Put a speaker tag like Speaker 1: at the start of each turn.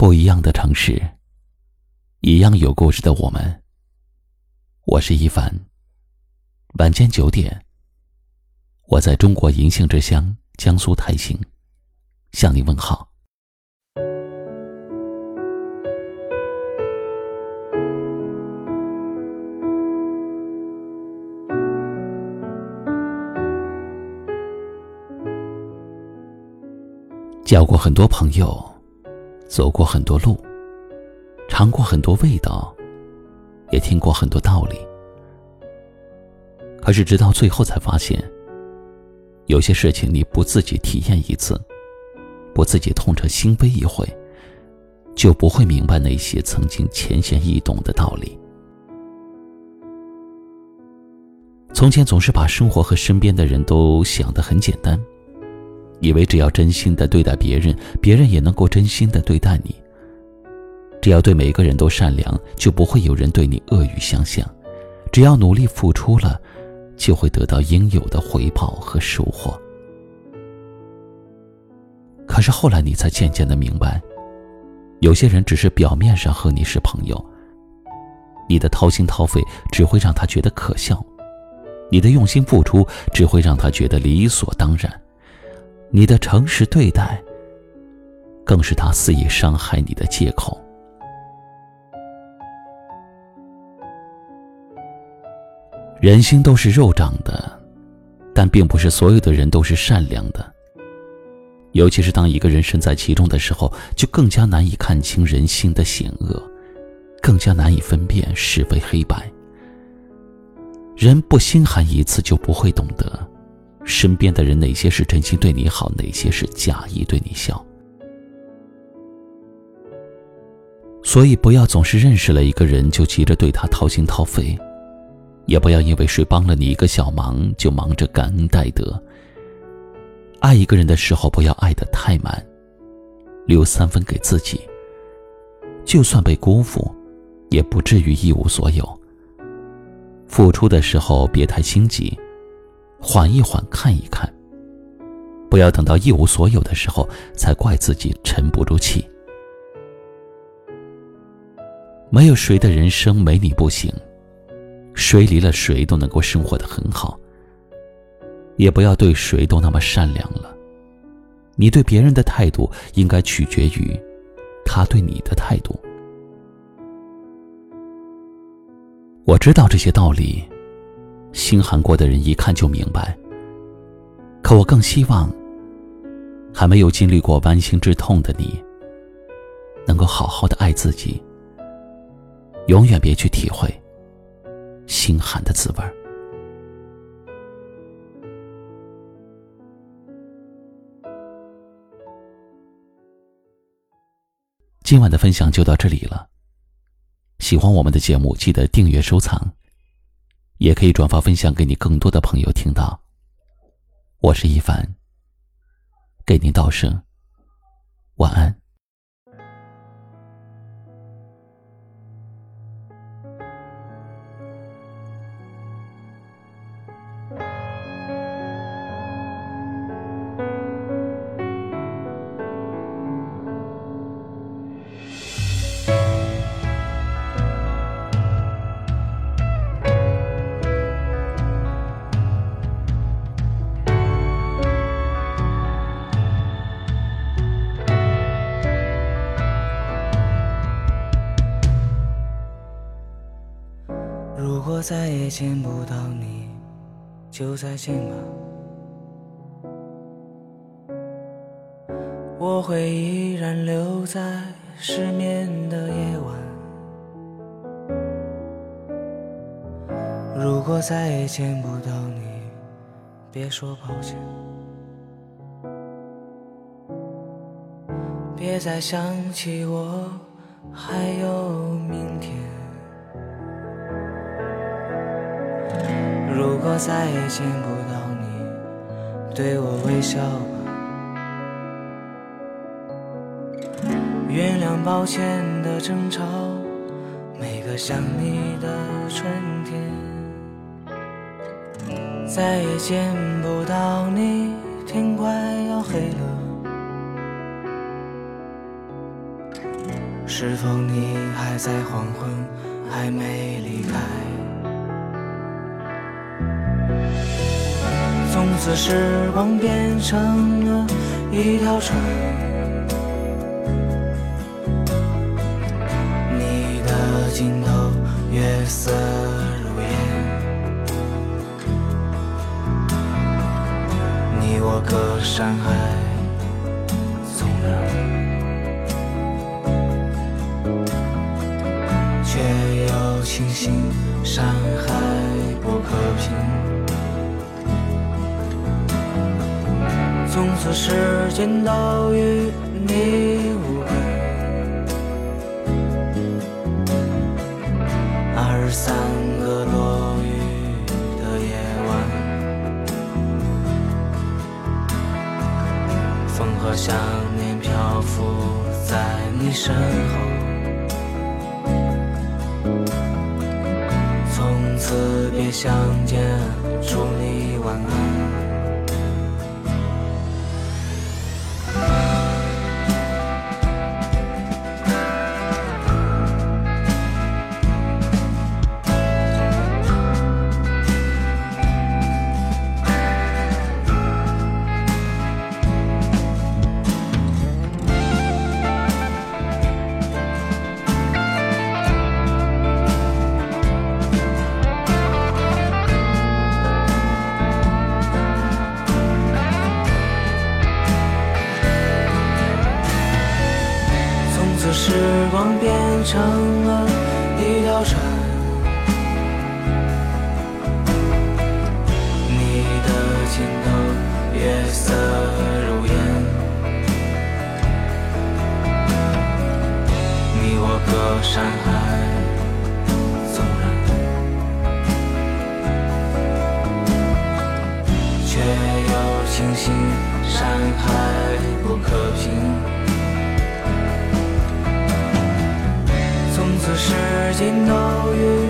Speaker 1: 不一样的城市，一样有故事的我们。我是一凡。晚间九点，我在中国银杏之乡江苏台兴向你问好。交过很多朋友，走过很多路，尝过很多味道，也听过很多道理。可是直到最后才发现，有些事情你不自己体验一次，不自己痛彻心扉一回，就不会明白那些曾经浅显易懂的道理。从前总是把生活和身边的人都想得很简单。以为只要真心的对待别人，别人也能够真心的对待你。只要对每个人都善良，就不会有人对你恶语相向。只要努力付出了，就会得到应有的回报和收获。可是后来你才渐渐的明白，有些人只是表面上和你是朋友，你的掏心掏肺只会让他觉得可笑，你的用心付出只会让他觉得理所当然。你的诚实对待，更是他肆意伤害你的借口。人心都是肉长的，但并不是所有的人都是善良的。尤其是当一个人身在其中的时候，就更加难以看清人心的险恶，更加难以分辨是非黑白。人不心寒一次，就不会懂得。身边的人，哪些是真心对你好，哪些是假意对你笑？所以，不要总是认识了一个人就急着对他掏心掏肺，也不要因为谁帮了你一个小忙就忙着感恩戴德。爱一个人的时候，不要爱得太满，留三分给自己。就算被辜负，也不至于一无所有。付出的时候，别太心急。缓一缓，看一看。不要等到一无所有的时候，才怪自己沉不住气。没有谁的人生没你不行，谁离了谁都能够生活的很好。也不要对谁都那么善良了。你对别人的态度，应该取决于他对你的态度。我知道这些道理。心寒过的人一看就明白。可我更希望，还没有经历过剜心之痛的你，能够好好的爱自己。永远别去体会心寒的滋味儿。今晚的分享就到这里了。喜欢我们的节目，记得订阅收藏。也可以转发分享给你更多的朋友听到。我是一凡，给您道声晚安。
Speaker 2: 如果再也见不到你，就再见吧。我会依然留在失眠的夜晚。如果再也见不到你，别说抱歉，别再想起我，还有明天。如果再也见不到你，对我微笑吧。原谅抱歉的争吵，每个想你的春天。再也见不到你，天快要黑了。是否你还在黄昏，还没离开？从此时光变成了一条船，你的尽头月色如烟，你我隔山海。却又庆幸，山海不可平。从此世间都与你无关。二十三个落雨的夜晚，风和想念漂浮在你身后。从此别相见，祝你晚安。时光变成了一条船，你的尽头月色听到雨